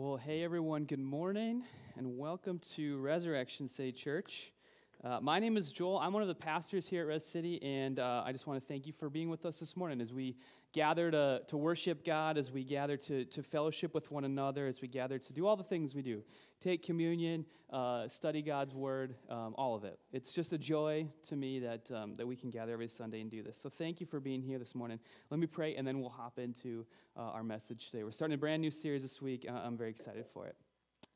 Well, hey everyone, good morning and welcome to Resurrection City Church. Uh, my name is Joel. I'm one of the pastors here at Res City, and uh, I just want to thank you for being with us this morning as we gather to, to worship God, as we gather to, to fellowship with one another, as we gather to do all the things we do take communion, uh, study God's Word, um, all of it. It's just a joy to me that, um, that we can gather every Sunday and do this. So thank you for being here this morning. Let me pray, and then we'll hop into uh, our message today. We're starting a brand new series this week. I'm very excited for it.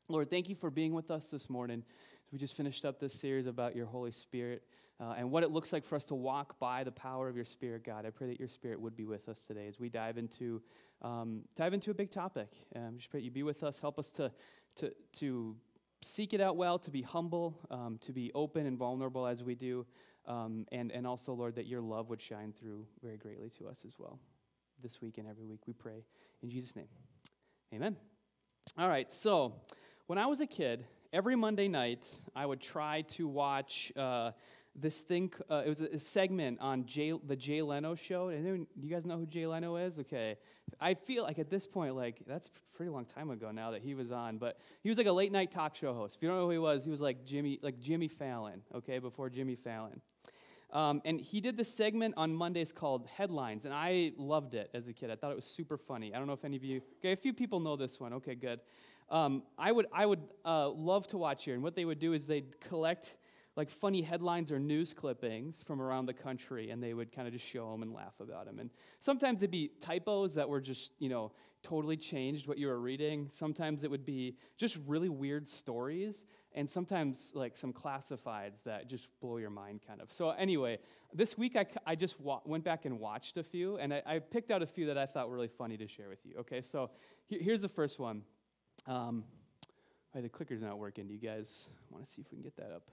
Lord, thank you for being with us this morning. We just finished up this series about your Holy Spirit uh, and what it looks like for us to walk by the power of your Spirit, God. I pray that your Spirit would be with us today as we dive into um, dive into a big topic. Um, just pray you be with us, help us to to to seek it out well, to be humble, um, to be open and vulnerable as we do, um, and and also, Lord, that your love would shine through very greatly to us as well. This week and every week, we pray in Jesus' name. Amen. All right, so when I was a kid, every Monday night, I would try to watch uh, this thing. Uh, it was a, a, segment on Jay, the Jay Leno show. Do you guys know who Jay Leno is? Okay. I feel like at this point, like, that's pretty long time ago now that he was on, but he was like a late night talk show host. If you don't know who he was, he was like Jimmy, like Jimmy Fallon, okay, before Jimmy Fallon. Um, and he did this segment on Mondays called Headlines, and I loved it as a kid. I thought it was super funny. I don't know if any of you, okay, a few people know this one. Okay, good um, I would, I would uh, love to watch here. And what they would do is they'd collect like funny headlines or news clippings from around the country and they would kind of just show them and laugh about them and sometimes it'd be typos that were just you know totally changed what you were reading. Sometimes it would be just really weird stories and sometimes like some classifieds that just blow your mind kind of. So anyway this week i, I just wa- went back and watched a few and I, I, picked out a few that i thought were really funny to share with you okay? So here's the first one. Um, the clicker's not working. Do you guys want to see if we can get that up?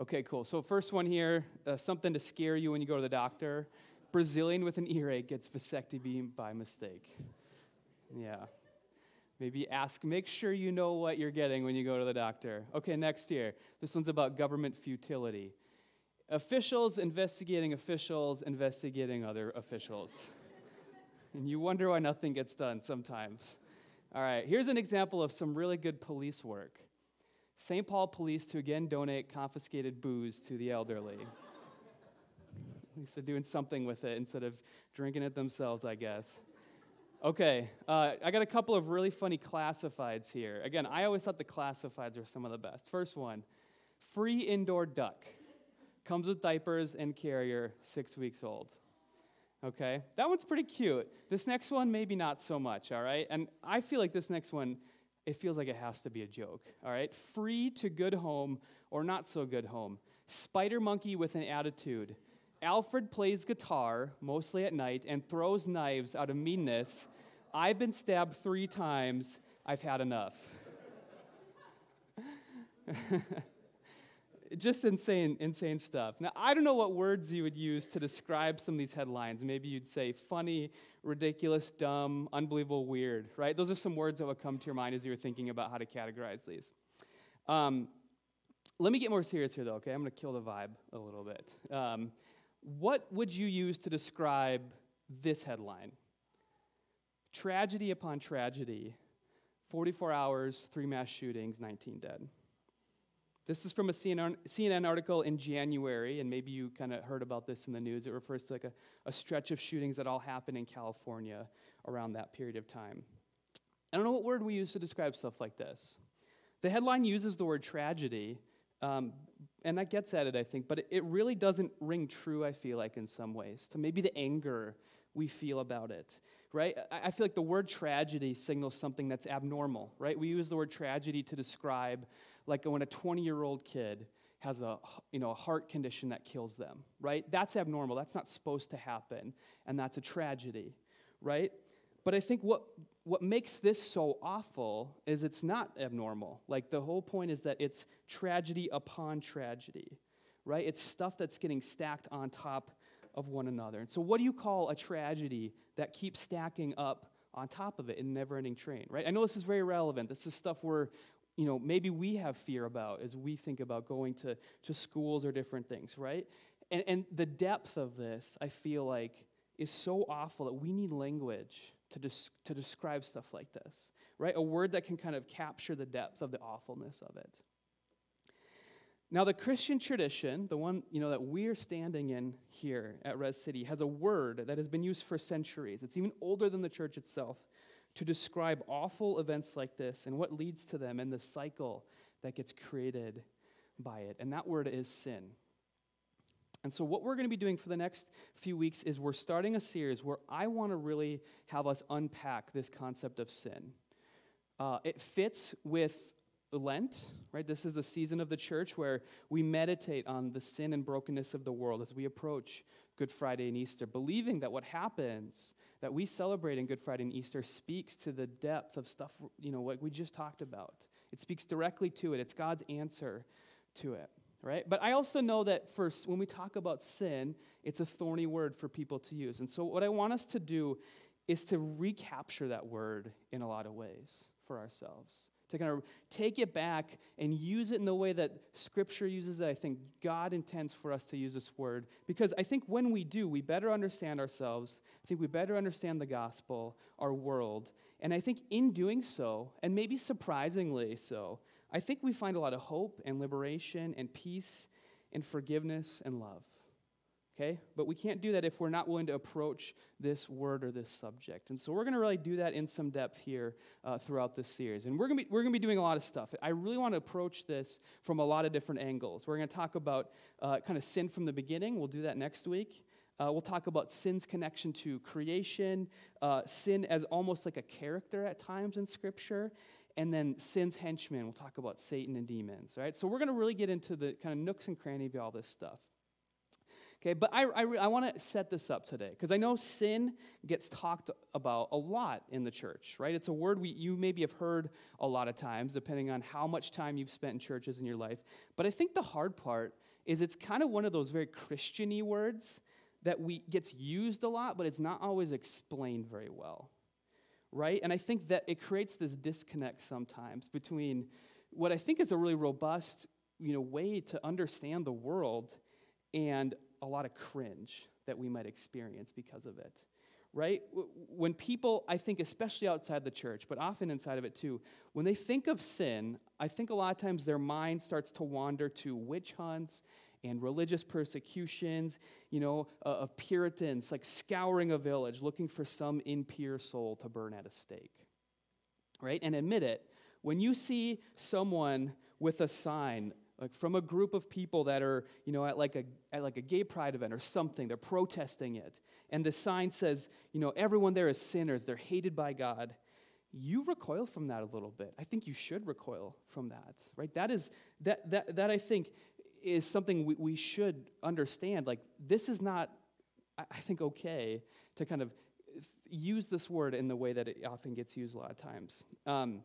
Okay, cool. So, first one here uh, something to scare you when you go to the doctor. Brazilian with an earache gets vasectomy by mistake. Yeah. Maybe ask, make sure you know what you're getting when you go to the doctor. Okay, next here. This one's about government futility. Officials investigating officials investigating other officials. and you wonder why nothing gets done sometimes. All right, here's an example of some really good police work. St. Paul police to again donate confiscated booze to the elderly. At least they're doing something with it instead of drinking it themselves, I guess. Okay, uh, I got a couple of really funny classifieds here. Again, I always thought the classifieds were some of the best. First one free indoor duck. Comes with diapers and carrier, six weeks old. Okay, that one's pretty cute. This next one, maybe not so much, all right? And I feel like this next one, it feels like it has to be a joke, all right? Free to good home or not so good home. Spider monkey with an attitude. Alfred plays guitar, mostly at night, and throws knives out of meanness. I've been stabbed three times. I've had enough. just insane, insane stuff. Now, I don't know what words you would use to describe some of these headlines. Maybe you'd say funny, ridiculous, dumb, unbelievable, weird, right? Those are some words that would come to your mind as you were thinking about how to categorize these. Um, let me get more serious here, though, okay? I'm going to kill the vibe a little bit. Um, what would you use to describe this headline? Tragedy upon tragedy, 44 hours, three mass shootings, 19 dead. This is from a CNN, article in January, and maybe you kind of heard about this in the news. It refers to like a, a stretch of shootings that all happened in California around that period of time. I don't know what word we use to describe stuff like this. The headline uses the word tragedy, um, and that gets at it, I think, but it, it really doesn't ring true, I feel like, in some ways, to maybe the anger we feel about it, right? I, I feel like the word tragedy signals something that's abnormal, right? We use the word tragedy to describe like when a 20 year old kid has a, you know, a heart condition that kills them, right? That's abnormal. That's not supposed to happen, and that's a tragedy, right? But I think what, what makes this so awful is it's not abnormal. Like the whole point is that it's tragedy upon tragedy, right? It's stuff that's getting stacked on top of one another. And so, what do you call a tragedy that keeps stacking up on top of it in never ending train, right? I know this is very relevant. This is stuff we're, you know, maybe we have fear about as we think about going to, to schools or different things, right? And, and the depth of this, I feel like, is so awful that we need language to, des- to describe stuff like this, right? A word that can kind of capture the depth of the awfulness of it. Now, the Christian tradition, the one you know that we're standing in here at Res City, has a word that has been used for centuries. It's even older than the church itself to describe awful events like this and what leads to them and the cycle that gets created by it. And that word is sin. And so, what we're going to be doing for the next few weeks is we're starting a series where I want to really have us unpack this concept of sin. Uh, it fits with Lent, right? This is the season of the church where we meditate on the sin and brokenness of the world as we approach Good Friday and Easter, believing that what happens, that we celebrate in Good Friday and Easter, speaks to the depth of stuff, you know, what we just talked about. It speaks directly to it, it's God's answer to it, right? But I also know that first, when we talk about sin, it's a thorny word for people to use. And so, what I want us to do is to recapture that word in a lot of ways for ourselves to kind of take it back and use it in the way that Scripture uses it. I think God intends for us to use this word because I think when we do, we better understand ourselves. I think we better understand the gospel, our world. And I think in doing so, and maybe surprisingly so, I think we find a lot of hope and liberation and peace and forgiveness and love okay? But we can't do that if we're not willing to approach this word or this subject. And so we're going to really do that in some depth here uh, throughout this series. And we're going to be doing a lot of stuff. I really want to approach this from a lot of different angles. We're going to talk about uh, kind of sin from the beginning. We'll do that next week. Uh, we'll talk about sin's connection to creation, uh, sin as almost like a character at times in Scripture, and then sin's henchmen. We'll talk about Satan and demons, right? So we're going to really get into the kind of nooks and crannies of all this stuff. Okay, but I, I, I want to set this up today because I know sin gets talked about a lot in the church, right? It's a word we, you maybe have heard a lot of times, depending on how much time you've spent in churches in your life. But I think the hard part is it's kind of one of those very Christiany words that we gets used a lot, but it's not always explained very well, right? And I think that it creates this disconnect sometimes between what I think is a really robust, you know, way to understand the world and a lot of cringe that we might experience because of it, right? When people, I think, especially outside the church, but often inside of it too, when they think of sin, I think a lot of times their mind starts to wander to witch hunts and religious persecutions, you know, uh, of Puritans, like scouring a village looking for some impure soul to burn at a stake, right? And admit it, when you see someone with a sign like from a group of people that are you know at like a at like a gay pride event or something they're protesting it. And the sign says you know everyone there is sinners. They're hated by god. You recoil from that a little bit. I think you should recoil from that right? That is that that, that i think is something we, we should understand. Like this is not i think okay to kind of use this word in the way that it often gets used a lot of times. Um,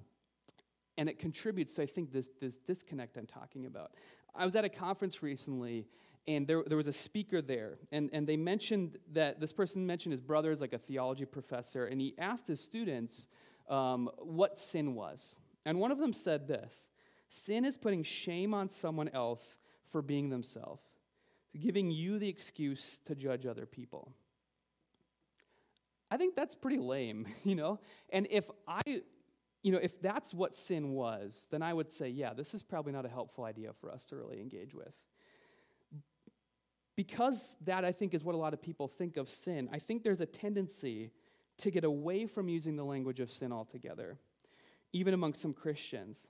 and it contributes to, I think, this, this disconnect I'm talking about. I was at a conference recently, and there, there was a speaker there, and, and they mentioned that this person mentioned his brother is like a theology professor, and he asked his students um, what sin was. And one of them said this Sin is putting shame on someone else for being themselves, giving you the excuse to judge other people. I think that's pretty lame, you know? And if I you know, if that's what sin was, then I would say, yeah, this is probably not a helpful idea for us to really engage with. Because that, I think, is what a lot of people think of sin, I think there's a tendency to get away from using the language of sin altogether, even among some Christians.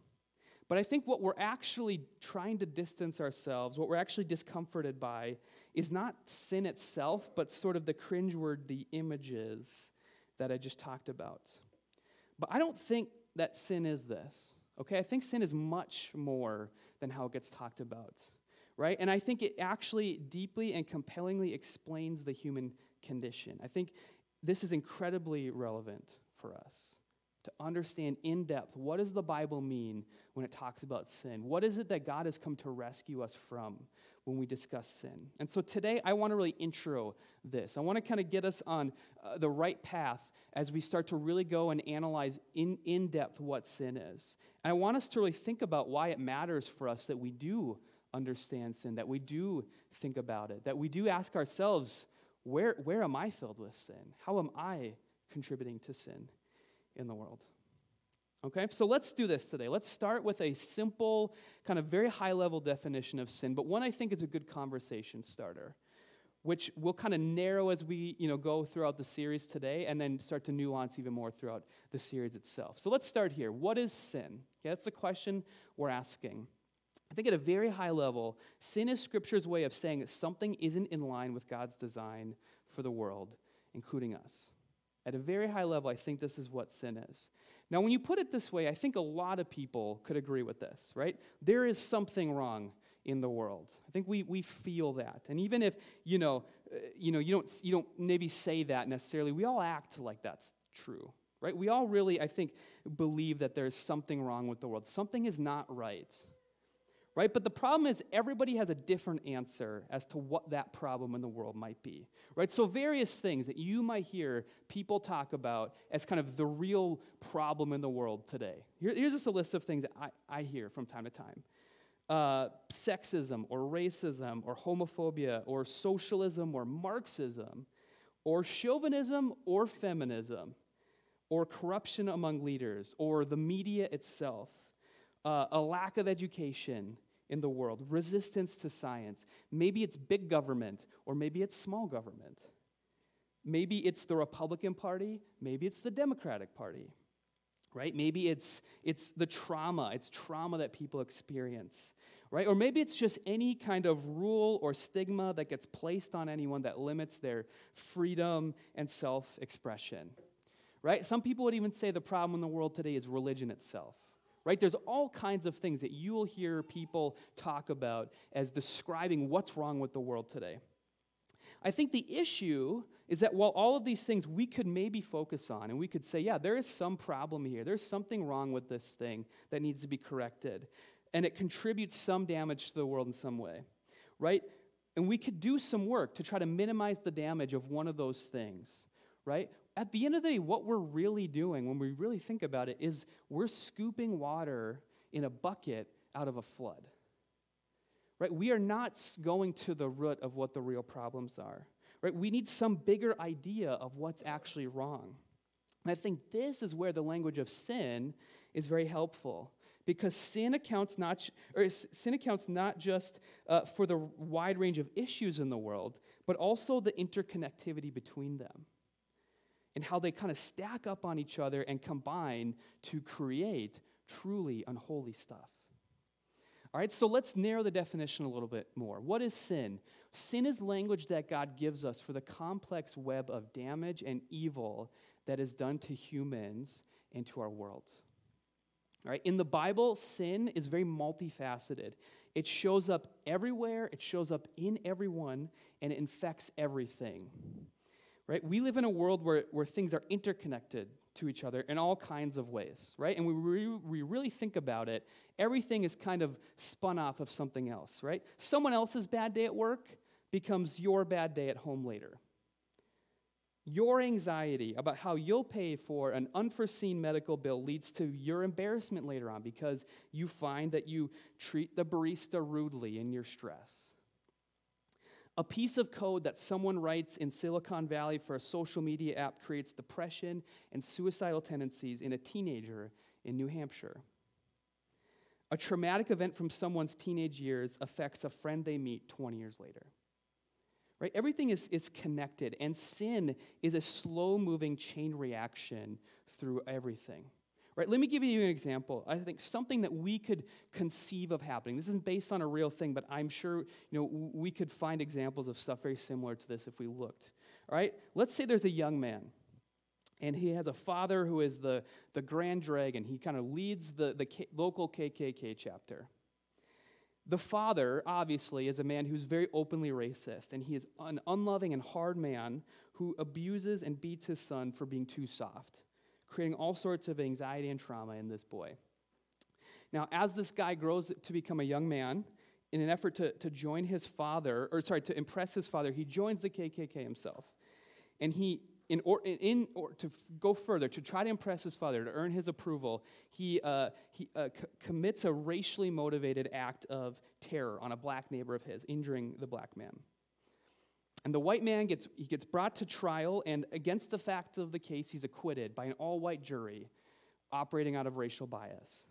But I think what we're actually trying to distance ourselves, what we're actually discomforted by, is not sin itself, but sort of the cringeworthy images that I just talked about. But I don't think that sin is this. Okay, I think sin is much more than how it gets talked about, right? And I think it actually deeply and compellingly explains the human condition. I think this is incredibly relevant for us to understand in depth what does the Bible mean when it talks about sin? What is it that God has come to rescue us from when we discuss sin? And so today I want to really intro this. I want to kind of get us on uh, the right path as we start to really go and analyze in, in depth what sin is. And I want us to really think about why it matters for us that we do understand sin, that we do think about it, that we do ask ourselves, where, where am I filled with sin? How am I contributing to sin in the world. Okay, so let's do this today. Let's start with a simple, kind of very high level definition of sin, but one I think is a good conversation starter, which we'll kind of narrow as we you know, go throughout the series today and then start to nuance even more throughout the series itself. So let's start here. What is sin? Okay, that's the question we're asking. I think at a very high level, sin is Scripture's way of saying that something isn't in line with God's design for the world, including us. At a very high level, I think this is what sin is. Now, when you put it this way, I think a lot of people could agree with this, right? There is something wrong in the world. I think we, we feel that. And even if, you know, uh, you know, you don't, you don't maybe say that necessarily, we all act like that's true, right? We all really, I think, believe that there's something wrong with the world. Something is not right right? But the problem is everybody has a different answer as to what that problem in the world might be, right? So, various things that you might hear people talk about as kind of the real problem in the world today. Here, here's just a list of things that I, I hear from time to time uh, sexism, or racism, or homophobia, or socialism, or Marxism, or chauvinism, or feminism, or corruption among leaders, or the media itself. Uh, a lack of education, in the world, resistance to science. Maybe it's big government, or maybe it's small government. Maybe it's the Republican Party, maybe it's the Democratic Party, right? Maybe it's, it's the trauma, it's trauma that people experience, right? Or maybe it's just any kind of rule or stigma that gets placed on anyone that limits their freedom and self expression, right? Some people would even say the problem in the world today is religion itself right? There's all kinds of things that you will hear people talk about as describing what's wrong with the world today. I think the issue is that while all of these things we could maybe focus on and we could say, yeah, there is some problem here, there's something wrong with this thing that needs to be corrected, and it contributes some damage to the world in some way, right? And we could do some work to try to minimize the damage of one of those things, right? At the end of the day, what we're really doing when we really think about it is we're scooping water in a bucket out of a flood. Right? We are not going to the root of what the real problems are. Right? We need some bigger idea of what's actually wrong. And I think this is where the language of sin is very helpful because sin accounts not or sin accounts not just uh, for the wide range of issues in the world, but also the interconnectivity between them and how they kind of stack up on each other and combine to create truly unholy stuff. All right, so let's narrow the definition a little bit more. What is sin? Sin is language that God gives us for the complex web of damage and evil that is done to humans and to our world. All right, in the Bible, sin is very multifaceted. It shows up everywhere, it shows up in everyone, and it infects everything right? We live in a world where, where things are interconnected to each other in all kinds of ways, right? And we, re- we really think about it, everything is kind of spun off of something else, right? Someone else's bad day at work becomes your bad day at home later. Your anxiety about how you'll pay for an unforeseen medical bill leads to your embarrassment later on because you find that you treat the barista rudely in your stress. A piece of code that someone writes in Silicon Valley for a social media app creates depression and suicidal tendencies in a teenager in New Hampshire. A traumatic event from someone's teenage years affects a friend they meet 20 years later. Right? Everything is, is connected, and sin is a slow moving chain reaction through everything. Right? Let me give you an example. I think something that we could conceive of happening. This isn't based on a real thing, but I'm sure you know we could find examples of stuff very similar to this if we looked. All right? Let's say there's a young man and he has a father who is the, the grand dragon. He kind of leads the, the K- local KKK chapter. The father, obviously, is a man who's very openly racist, and he is an unloving and hard man who abuses and beats his son for being too soft creating all sorts of anxiety and trauma in this boy. Now, as this guy grows to become a young man, in an effort to, to join his father, or sorry, to impress his father, he joins the KKK himself. And he, in, or, in or to go further, to try to impress his father, to earn his approval, he, uh, he uh, c- commits a racially motivated act of terror on a black neighbor of his, injuring the black man. And the white man gets, he gets brought to trial, and against the fact of the case, he's acquitted by an all white jury operating out of racial bias.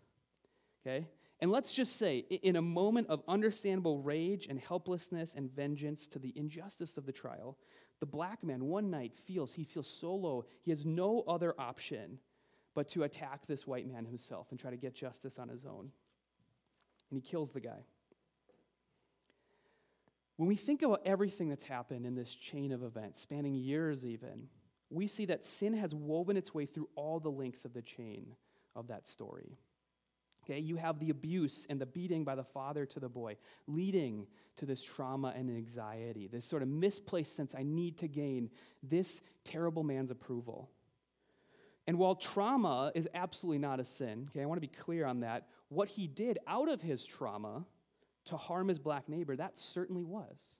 Okay? And let's just say, in a moment of understandable rage and helplessness and vengeance to the injustice of the trial, the black man one night feels he feels so low, he has no other option but to attack this white man himself and try to get justice on his own. And he kills the guy. When we think about everything that's happened in this chain of events, spanning years even, we see that sin has woven its way through all the links of the chain of that story. Okay, you have the abuse and the beating by the father to the boy, leading to this trauma and anxiety, this sort of misplaced sense I need to gain this terrible man's approval. And while trauma is absolutely not a sin, okay, I want to be clear on that, what he did out of his trauma to harm his black neighbor, that certainly was.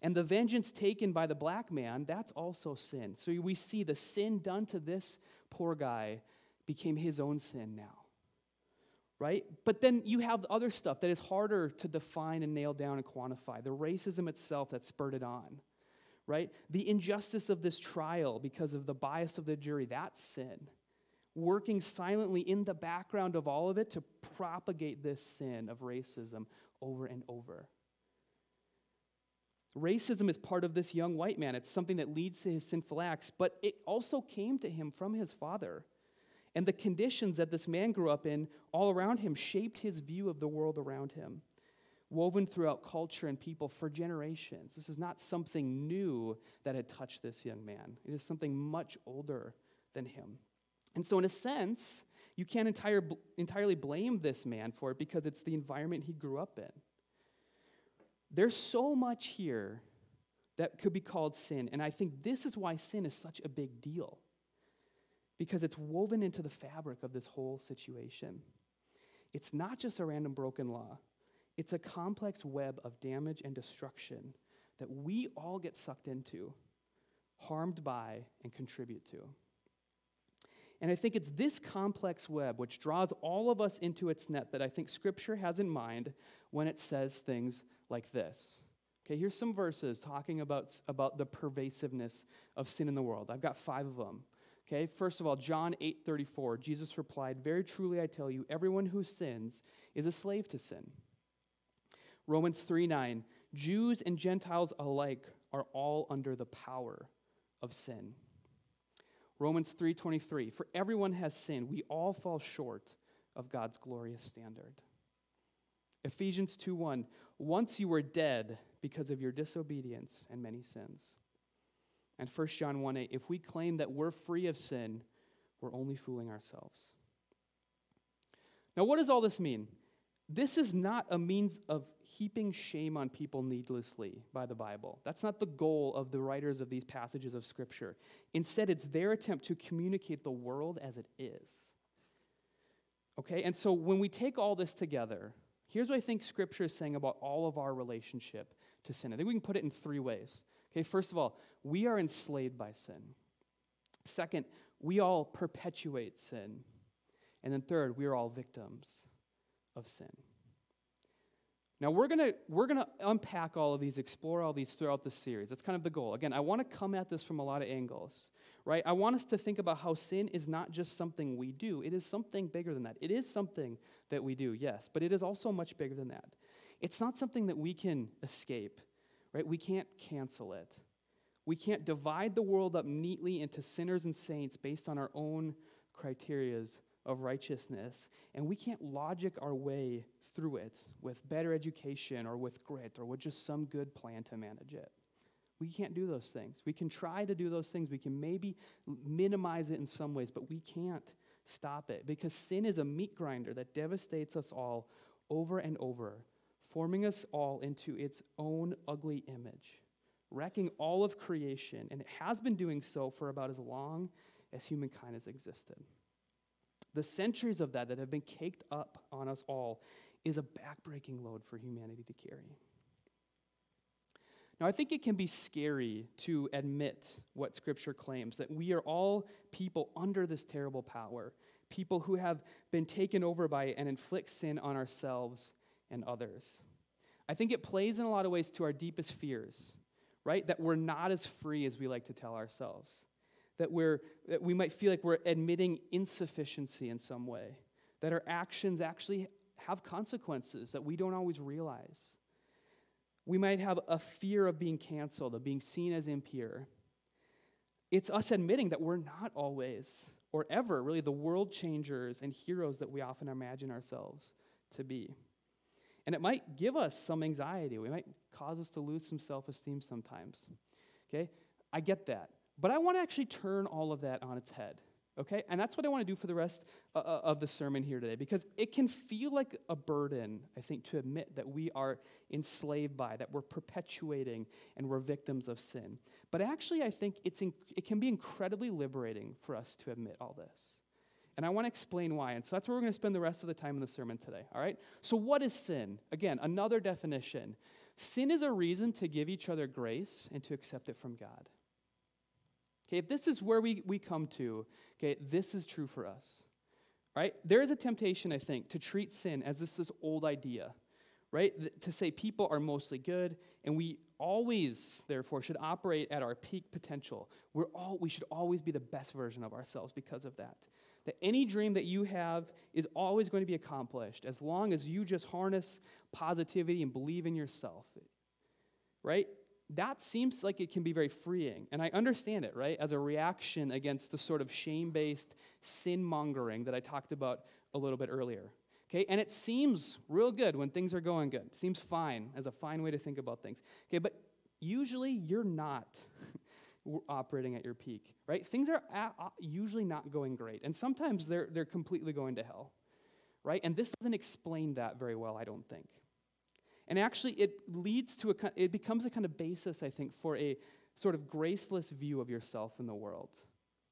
And the vengeance taken by the black man, that's also sin. So we see the sin done to this poor guy became his own sin now right? But then you have other stuff that is harder to define and nail down and quantify. The racism itself that spurred it on, right? The injustice of this trial because of the bias of the jury, that's sin. Working silently in the background of all of it to propagate this sin of racism over and over. Racism is part of this young white man. It's something that leads to his sinful acts, but it also came to him from his father. And the conditions that this man grew up in all around him shaped his view of the world around him, woven throughout culture and people for generations. This is not something new that had touched this young man, it is something much older than him. And so, in a sense, you can't entire, entirely blame this man for it because it's the environment he grew up in. There's so much here that could be called sin, and I think this is why sin is such a big deal because it's woven into the fabric of this whole situation. It's not just a random broken law, it's a complex web of damage and destruction that we all get sucked into, harmed by, and contribute to. And I think it's this complex web which draws all of us into its net that I think Scripture has in mind when it says things like this. Okay, here's some verses talking about, about the pervasiveness of sin in the world. I've got five of them. Okay, first of all, John 8 34, Jesus replied, Very truly I tell you, everyone who sins is a slave to sin. Romans 3 9, Jews and Gentiles alike are all under the power of sin. Romans 3:23 For everyone has sinned we all fall short of God's glorious standard. Ephesians 2:1 Once you were dead because of your disobedience and many sins. And 1 John 1 8, if we claim that we're free of sin, we're only fooling ourselves. Now, what does all this mean? This is not a means of heaping shame on people needlessly by the Bible. That's not the goal of the writers of these passages of Scripture. Instead, it's their attempt to communicate the world as it is. Okay, and so when we take all this together, here's what I think Scripture is saying about all of our relationship to sin. I think we can put it in three ways. Okay, first of all, we are enslaved by sin. Second, we all perpetuate sin. And then third, we are all victims of sin. Now we're gonna we're gonna unpack all of these, explore all these throughout the series. That's kind of the goal. Again, I want to come at this from a lot of angles, right? I want us to think about how sin is not just something we do; it is something bigger than that. It is something that we do, yes, but it is also much bigger than that. It's not something that we can escape right? We can't cancel it. We can't divide the world up neatly into sinners and saints based on our own criterias of righteousness. And we can't logic our way through it with better education or with grit or with just some good plan to manage it. We can't do those things. We can try to do those things. We can maybe minimize it in some ways, but we can't stop it because sin is a meat grinder that devastates us all over and over forming us all into its own ugly image, wrecking all of creation, and it has been doing so for about as long as humankind has existed. The centuries of that that have been caked up on us all is a backbreaking load for humanity to carry. Now, I think it can be scary to admit what Scripture claims that we are all people under this terrible power, people who have been taken over by it and inflict sin on ourselves and others. I think it plays in a lot of ways to our deepest fears, right? That we're not as free as we like to tell ourselves. That, we're, that we might feel like we're admitting insufficiency in some way. That our actions actually have consequences that we don't always realize. We might have a fear of being canceled, of being seen as impure. It's us admitting that we're not always or ever really the world changers and heroes that we often imagine ourselves to be. And it might give us some anxiety. We might cause us to lose some self esteem sometimes. Okay? I get that. But I want to actually turn all of that on its head. Okay? And that's what I want to do for the rest uh, uh, of the sermon here today because it can feel like a burden, I think, to admit that we are enslaved by, that we're perpetuating and we're victims of sin. But actually, I think it's in, it can be incredibly liberating for us to admit all this. And I want to explain why. And so that's where we're going to spend the rest of the time in the sermon today. All right? So, what is sin? Again, another definition sin is a reason to give each other grace and to accept it from God. Okay, if this is where we, we come to, okay, this is true for us. Right? There is a temptation, I think, to treat sin as this, this old idea, right? To say people are mostly good, and we always, therefore, should operate at our peak potential. We're all, we should always be the best version of ourselves because of that. That any dream that you have is always going to be accomplished as long as you just harness positivity and believe in yourself. Right? That seems like it can be very freeing. And I understand it, right? As a reaction against the sort of shame based sin mongering that I talked about a little bit earlier. Okay, and it seems real good when things are going good. Seems fine as a fine way to think about things. Okay, but usually you're not operating at your peak, right? Things are at, usually not going great. And sometimes they're, they're completely going to hell, right? And this doesn't explain that very well, I don't think. And actually, it leads to a, it becomes a kind of basis, I think, for a sort of graceless view of yourself in the world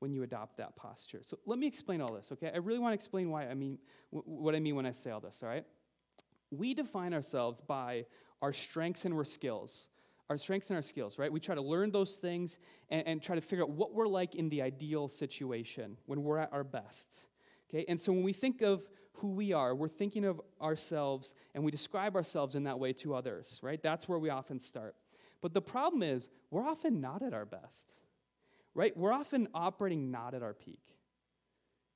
when you adopt that posture. So let me explain all this, okay? I really want to explain why I mean what I mean when I say all this, all right? We define ourselves by our strengths and our skills. Our strengths and our skills, right? We try to learn those things and, and try to figure out what we're like in the ideal situation when we're at our best. Okay? And so when we think of who we are. We're thinking of ourselves and we describe ourselves in that way to others, right? That's where we often start. But the problem is, we're often not at our best, right? We're often operating not at our peak.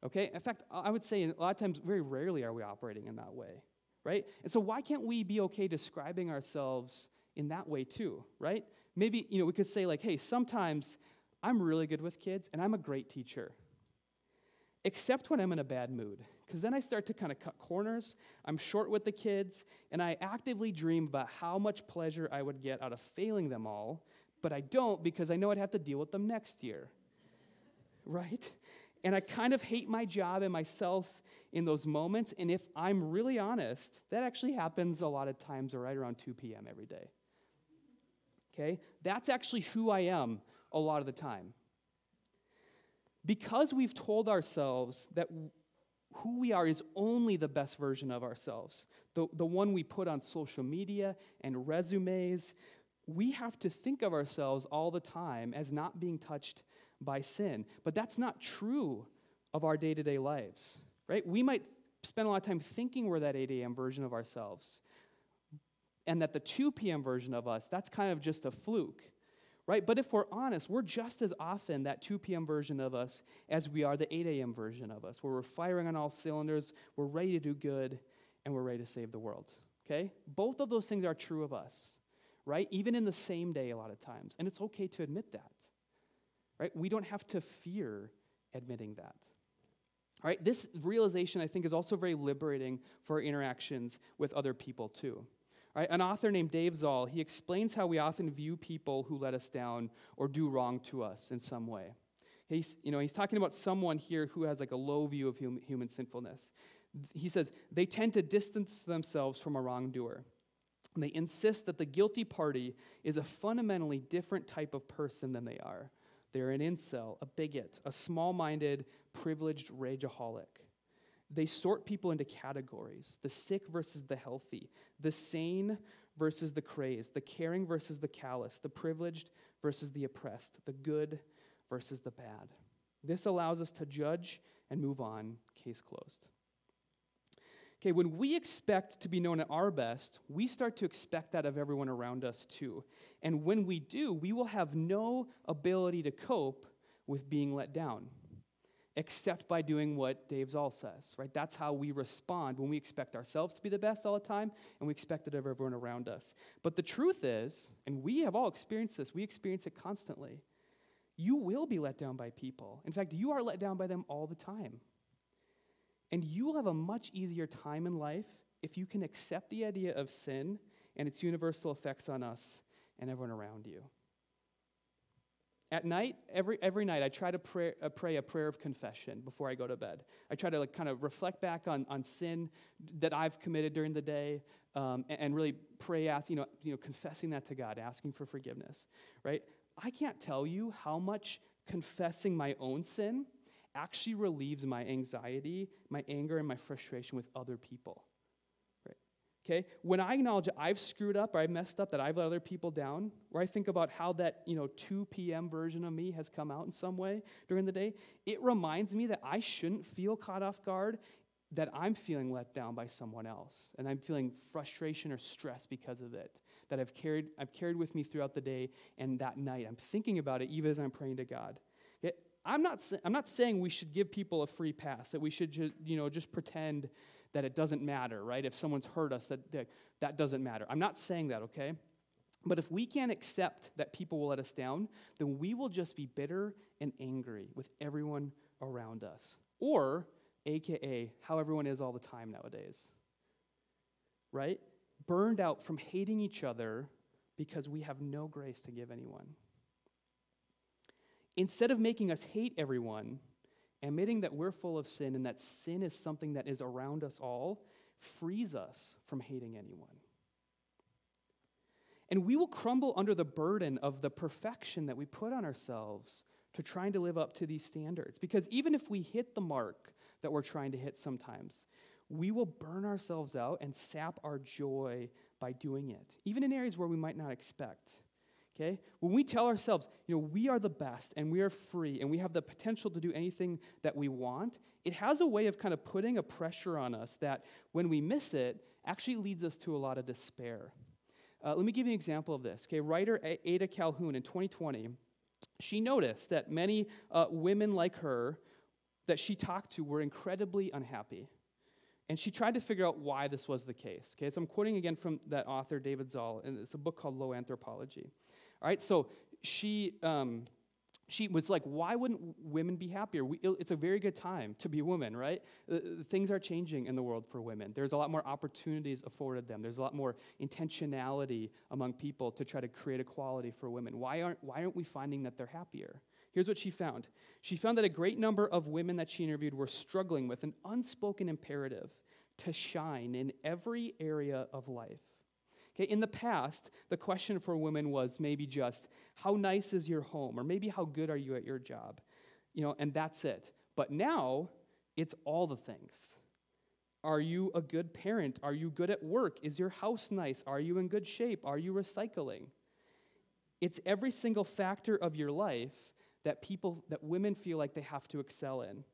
Okay? In fact, I would say a lot of times, very rarely are we operating in that way, right? And so, why can't we be okay describing ourselves in that way too, right? Maybe, you know, we could say, like, hey, sometimes I'm really good with kids and I'm a great teacher except when I'm in a bad mood. Because then I start to kind of cut corners. I'm short with the kids, and I actively dream about how much pleasure I would get out of failing them all, but I don't because I know I'd have to deal with them next year. Right? And I kind of hate my job and myself in those moments. And if I'm really honest, that actually happens a lot of times right around 2 p.m. every day. Okay? That's actually who I am a lot of the time because we've told ourselves that who we are is only the best version of ourselves, the, the one we put on social media and resumes, we have to think of ourselves all the time as not being touched by sin. But that's not true of our day to day lives, right? We might spend a lot of time thinking we're that 8 a.m. version of ourselves, and that the 2 p.m. version of us, that's kind of just a fluke right? But if we're honest, we're just as often that 2 p.m. version of us as we are the 8 a.m. version of us, where we're firing on all cylinders, we're ready to do good, and we're ready to save the world, okay? Both of those things are true of us, right? Even in the same day, a lot of times. And it's okay to admit that, right? We don't have to fear admitting that. All right, this realization, I think, is also very liberating for our interactions with other people, too. Right? An author named Dave Zahl, he explains how we often view people who let us down or do wrong to us in some way. He's, you know, he's talking about someone here who has like a low view of human, human sinfulness. He says, they tend to distance themselves from a wrongdoer. And they insist that the guilty party is a fundamentally different type of person than they are. They're an incel, a bigot, a small minded, privileged rageaholic. They sort people into categories the sick versus the healthy, the sane versus the crazed, the caring versus the callous, the privileged versus the oppressed, the good versus the bad. This allows us to judge and move on, case closed. Okay, when we expect to be known at our best, we start to expect that of everyone around us too. And when we do, we will have no ability to cope with being let down, except by doing what Dave Zahl says, right? That's how we respond when we expect ourselves to be the best all the time and we expect it of everyone around us. But the truth is, and we have all experienced this, we experience it constantly. You will be let down by people. In fact, you are let down by them all the time. And you will have a much easier time in life if you can accept the idea of sin and its universal effects on us and everyone around you. At night, every, every night, I try to pray, uh, pray a prayer of confession before I go to bed. I try to like, kind of reflect back on, on sin that I've committed during the day um, and, and, really pray, ask, you know, you know, confessing that to God, asking for forgiveness, right? I can't tell you how much confessing my own sin actually relieves my anxiety, my anger, and my frustration with other people. Okay? When I acknowledge I've screwed up or I've messed up, that I've let other people down, where I think about how that, you know, 2 p.m. version of me has come out in some way during the day, it reminds me that I shouldn't feel caught off guard, that I'm feeling let down by someone else, and I'm feeling frustration or stress because of it. That I've carried, I've carried with me throughout the day and that night. I'm thinking about it even as I'm praying to God. okay? I'm not, I'm not saying we should give people a free pass, that we should just, you know, just pretend that it doesn't matter, right? If someone's hurt us, that, that, that doesn't matter. I'm not saying that, okay? But if we can't accept that people will let us down, then we will just be bitter and angry with everyone around us. Or, AKA, how everyone is all the time nowadays. Right? Burned out from hating each other because we have no grace to give anyone. Instead of making us hate everyone, admitting that we're full of sin and that sin is something that is around us all frees us from hating anyone. And we will crumble under the burden of the perfection that we put on ourselves to trying to live up to these standards. Because even if we hit the mark that we're trying to hit sometimes, we will burn ourselves out and sap our joy by doing it, even in areas where we might not expect. Okay? When we tell ourselves, you know, we are the best and we are free and we have the potential to do anything that we want, it has a way of kind of putting a pressure on us that when we miss it, actually leads us to a lot of despair. Uh, let me give you an example of this. Okay, writer Ada Calhoun in 2020, she noticed that many uh, women like her that she talked to were incredibly unhappy. And she tried to figure out why this was the case. Okay, so I'm quoting again from that author, David Zahl, and it's a book called Low Anthropology. All right, so she, um, she was like, why wouldn't women be happier? We, it's a very good time to be a woman, right? Uh, things are changing in the world for women. There's a lot more opportunities afforded them. There's a lot more intentionality among people to try to create equality for women. Why aren't, why aren't we finding that they're happier? Here's what she found. She found that a great number of women that she interviewed were struggling with an unspoken imperative to shine in every area of life. Okay, in the past, the question for women was maybe just, how nice is your home? Or maybe how good are you at your job? You know, and that's it. But now, it's all the things. Are you a good parent? Are you good at work? Is your house nice? Are you in good shape? Are you recycling? It's every single factor of your life that people, that women feel like they have to excel in.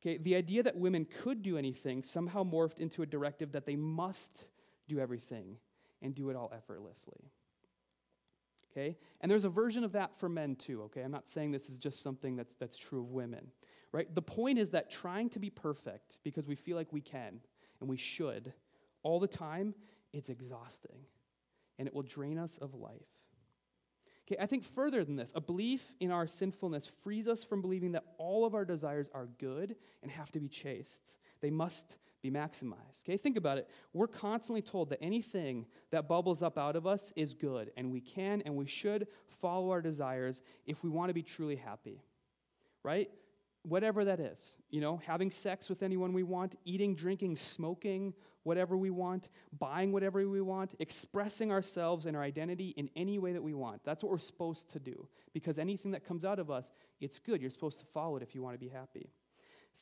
Okay, the idea that women could do anything somehow morphed into a directive that they must do everything and do it all effortlessly. Okay? And there's a version of that for men too, okay? I'm not saying this is just something that's, that's true of women, right? The point is that trying to be perfect because we feel like we can and we should all the time, it's exhausting and it will drain us of life. Okay, I think further than this, a belief in our sinfulness frees us from believing that all of our desires are good and have to be chased. They must be maximized. Okay, think about it. We're constantly told that anything that bubbles up out of us is good, and we can and we should follow our desires if we want to be truly happy. Right? Whatever that is. You know, having sex with anyone we want, eating, drinking, smoking, whatever we want, buying whatever we want, expressing ourselves and our identity in any way that we want. That's what we're supposed to do. Because anything that comes out of us, it's good. You're supposed to follow it if you want to be happy.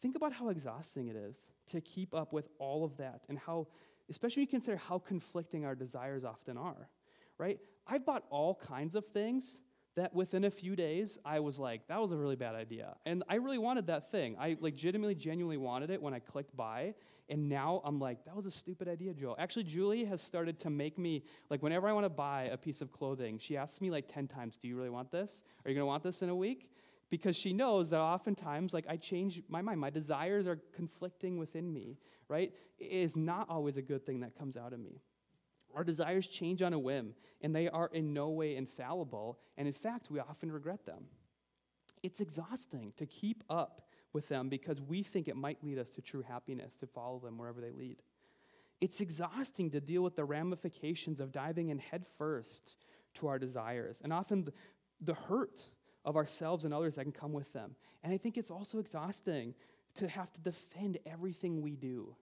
Think about how exhausting it is to keep up with all of that and how, especially when you consider how conflicting our desires often are, right? I've bought all kinds of things that within a few days I was like, that was a really bad idea. And I really wanted that thing. I legitimately, genuinely wanted it when I clicked buy. And now I'm like, that was a stupid idea, Joel. Actually, Julie has started to make me, like, whenever I want to buy a piece of clothing, she asks me like 10 times, Do you really want this? Are you going to want this in a week? Because she knows that oftentimes, like, I change my mind. My desires are conflicting within me, right? It is not always a good thing that comes out of me. Our desires change on a whim, and they are in no way infallible. And in fact, we often regret them. It's exhausting to keep up with them because we think it might lead us to true happiness to follow them wherever they lead. It's exhausting to deal with the ramifications of diving in headfirst to our desires and often the, hurt of ourselves and others that can come with them. And I think it's also exhausting to have to defend everything we do,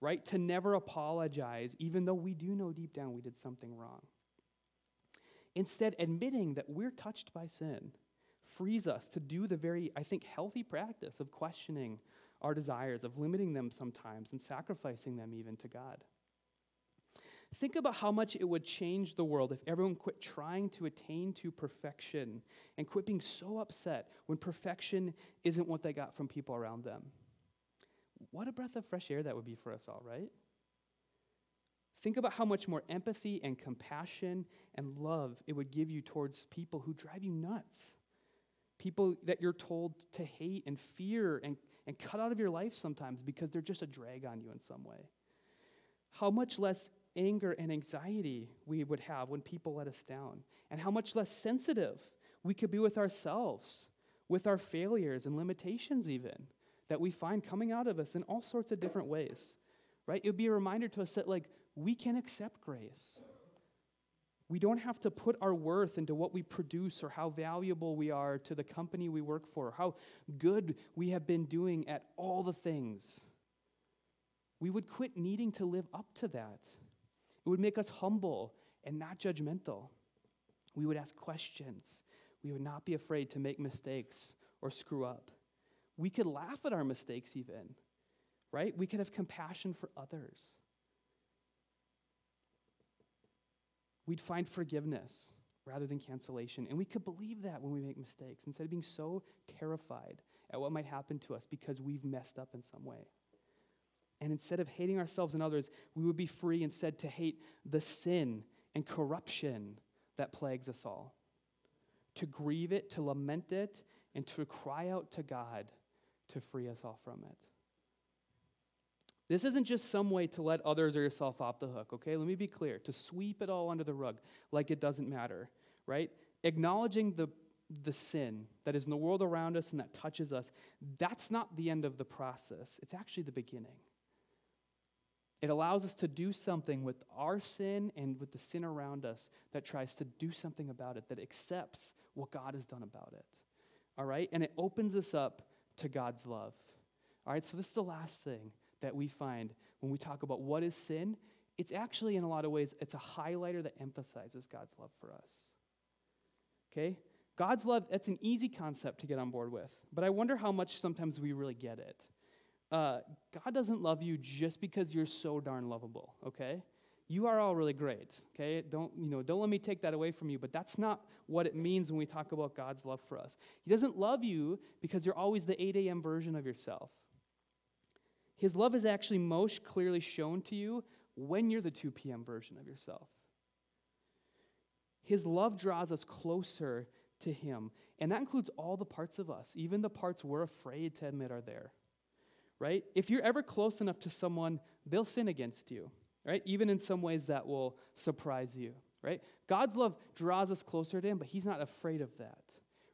right? To never apologize, even though we do know deep down we did something wrong. Instead, admitting that we're touched by sin frees us to do the very, I think, healthy practice of questioning our desires, of limiting them sometimes and sacrificing them even to God. Think about how much it would change the world if everyone quit trying to attain to perfection and quit being so upset when perfection isn't what they got from people around them. What a breath of fresh air that would be for us all, right? Think about how much more empathy and compassion and love it would give you towards people who drive you nuts people that you're told to hate and fear and, and cut out of your life sometimes because they're just a drag on you in some way. How much less anger and anxiety we would have when people let us down, and how much less sensitive we could be with ourselves, with our failures and limitations, even that we find coming out of us in all sorts of different ways. Right? It would be a reminder to us that, like, we can accept grace. We don't have to put our worth into what we produce or how valuable we are to the company we work for, how good we have been doing at all the things. We would quit needing to live up to that. It would make us humble and not judgmental. We would ask questions. We would not be afraid to make mistakes or screw up. We could laugh at our mistakes, even, right? We could have compassion for others. we'd find forgiveness rather than cancellation. And we could believe that when we make mistakes instead of being so terrified at what might happen to us because we've messed up in some way. And instead of hating ourselves and others, we would be free instead to hate the sin and corruption that plagues us all, to grieve it, to lament it, and to cry out to God to free us all from it. This isn't just some way to let others or yourself off the hook, okay? Let me be clear to sweep it all under the rug like it doesn't matter, right? Acknowledging the, the sin that is in the world around us and that touches us, that's not the end of the process. It's actually the beginning. It allows us to do something with our sin and with the sin around us that tries to do something about it, that accepts what God has done about it. All right? And it opens us up to God's love. All right? So, this is the last thing that we find when we talk about what is sin, it's actually in a lot of ways it's a highlighter that emphasizes God's love for us. Okay? God's love, that's an easy concept to get on board with, but I wonder how much sometimes we really get it. Uh, God doesn't love you just because you're so darn lovable, okay? You are all really great, okay? Don't, you know, don't let me take that away from you, but that's not what it means when we talk about God's love for us. He doesn't love you because you're always the 8 a.m. version of yourself. His love is actually most clearly shown to you when you're the 2 p.m. version of yourself. His love draws us closer to Him, and that includes all the parts of us, even the parts we're afraid to admit are there. Right? If you're ever close enough to someone, they'll sin against you, right? Even in some ways that will surprise you, right? God's love draws us closer to Him, but He's not afraid of that.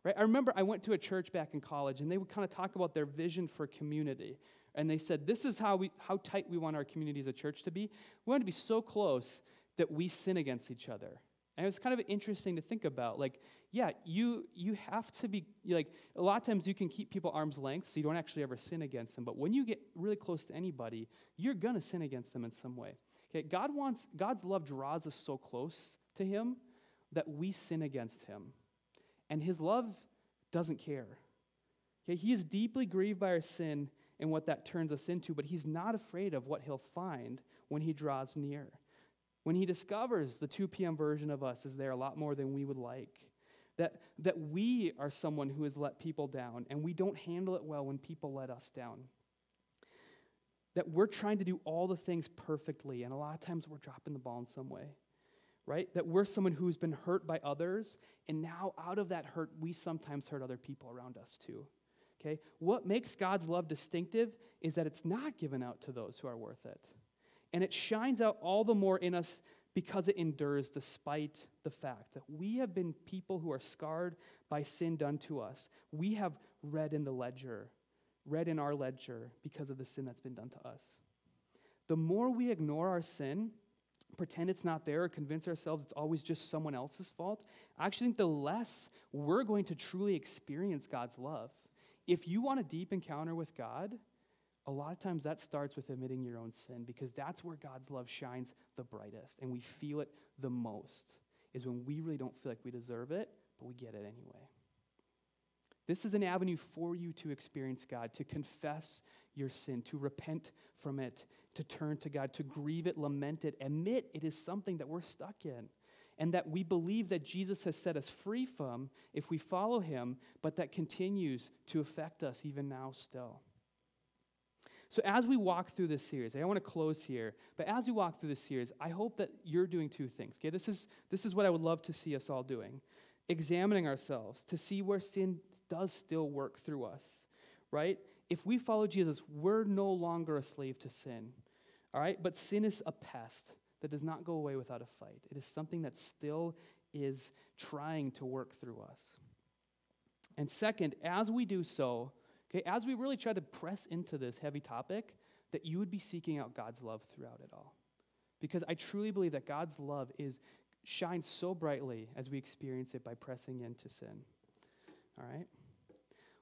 Right? I remember I went to a church back in college and they would kind of talk about their vision for community. And they said, This is how, we, how tight we want our community as a church to be. We want to be so close that we sin against each other. And it was kind of interesting to think about. Like, yeah, you, you have to be, like, a lot of times you can keep people arm's length so you don't actually ever sin against them. But when you get really close to anybody, you're going to sin against them in some way. Okay, God wants, God's love draws us so close to Him that we sin against Him. And His love doesn't care. Okay, He is deeply grieved by our sin and what that turns us into, but he's not afraid of what he'll find when he draws near. When he discovers the 2 p.m. version of us is there a lot more than we would like. That, that we are someone who has let people down, and we don't handle it well when people let us down. That we're trying to do all the things perfectly, and a lot of times we're dropping the ball in some way, right? That we're someone who's been hurt by others, and now out of that hurt, we sometimes hurt other people around us too. Okay? What makes God's love distinctive is that it's not given out to those who are worth it. And it shines out all the more in us because it endures despite the fact that we have been people who are scarred by sin done to us. We have red in the ledger, red in our ledger because of the sin that's been done to us. The more we ignore our sin, pretend it's not there, or convince ourselves it's always just someone else's fault, I actually think the less we're going to truly experience God's love. If you want a deep encounter with God, a lot of times that starts with admitting your own sin because that's where God's love shines the brightest and we feel it the most, is when we really don't feel like we deserve it, but we get it anyway. This is an avenue for you to experience God, to confess your sin, to repent from it, to turn to God, to grieve it, lament it, admit it is something that we're stuck in, and that we believe that Jesus has set us free from if we follow him, but that continues to affect us even now still. So, as we walk through this series, I want to close here, but as we walk through this series, I hope that you're doing two things. Okay, this is, this is what I would love to see us all doing examining ourselves to see where sin does still work through us, right? If we follow Jesus, we're no longer a slave to sin, all right? But sin is a pest that does not go away without a fight. It is something that still is trying to work through us. And second, as we do so, Okay, as we really try to press into this heavy topic, that you would be seeking out God's love throughout it all. Because I truly believe that God's love is shines so brightly as we experience it by pressing into sin. All right?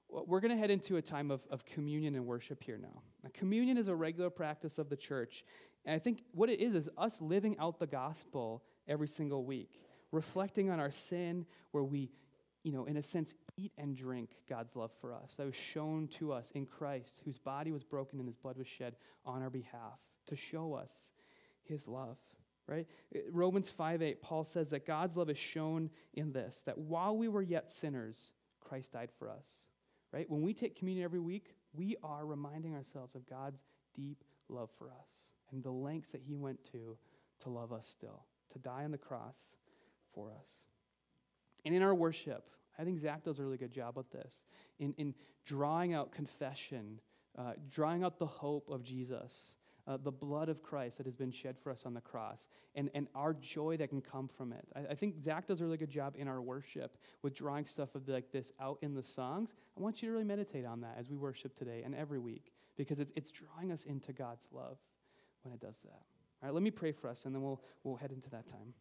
Well, we're going to head into a time of, of communion and worship here now. now. Communion is a regular practice of the church. And I think what it is is us living out the gospel every single week, reflecting on our sin, where we you know, in a sense, eat and drink God's love for us that was shown to us in Christ, whose body was broken and his blood was shed on our behalf to show us his love, right? Romans 5 8, Paul says that God's love is shown in this, that while we were yet sinners, Christ died for us, right? When we take communion every week, we are reminding ourselves of God's deep love for us and the lengths that he went to to love us still, to die on the cross for us. And in our worship, I think Zach does a really good job with this in, in drawing out confession, uh, drawing out the hope of Jesus, uh, the blood of Christ that has been shed for us on the cross, and, and our joy that can come from it. I, I think Zach does a really good job in our worship with drawing stuff of like this out in the songs. I want you to really meditate on that as we worship today and every week because it's, it's drawing us into God's love when it does that. All right, let me pray for us and then we'll, we'll head into that time.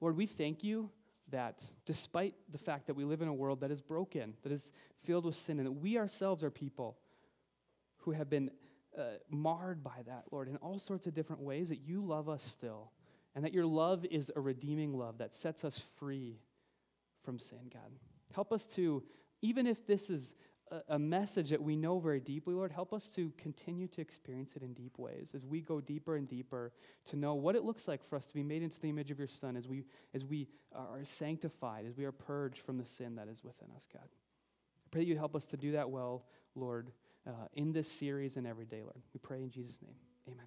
Lord, we thank you that despite the fact that we live in a world that is broken, that is filled with sin, and that we ourselves are people who have been uh, marred by that, Lord, in all sorts of different ways, that you love us still, and that your love is a redeeming love that sets us free from sin, God. Help us to, even if this is a message that we know very deeply, Lord. Help us to continue to experience it in deep ways as we go deeper and deeper to know what it looks like for us to be made into the image of your Son, as we, as we are sanctified, as we are purged from the sin that is within us, God. I pray that you'd help us to do that well, Lord, uh, in this series and every day, Lord. We pray in Jesus' name. Amen.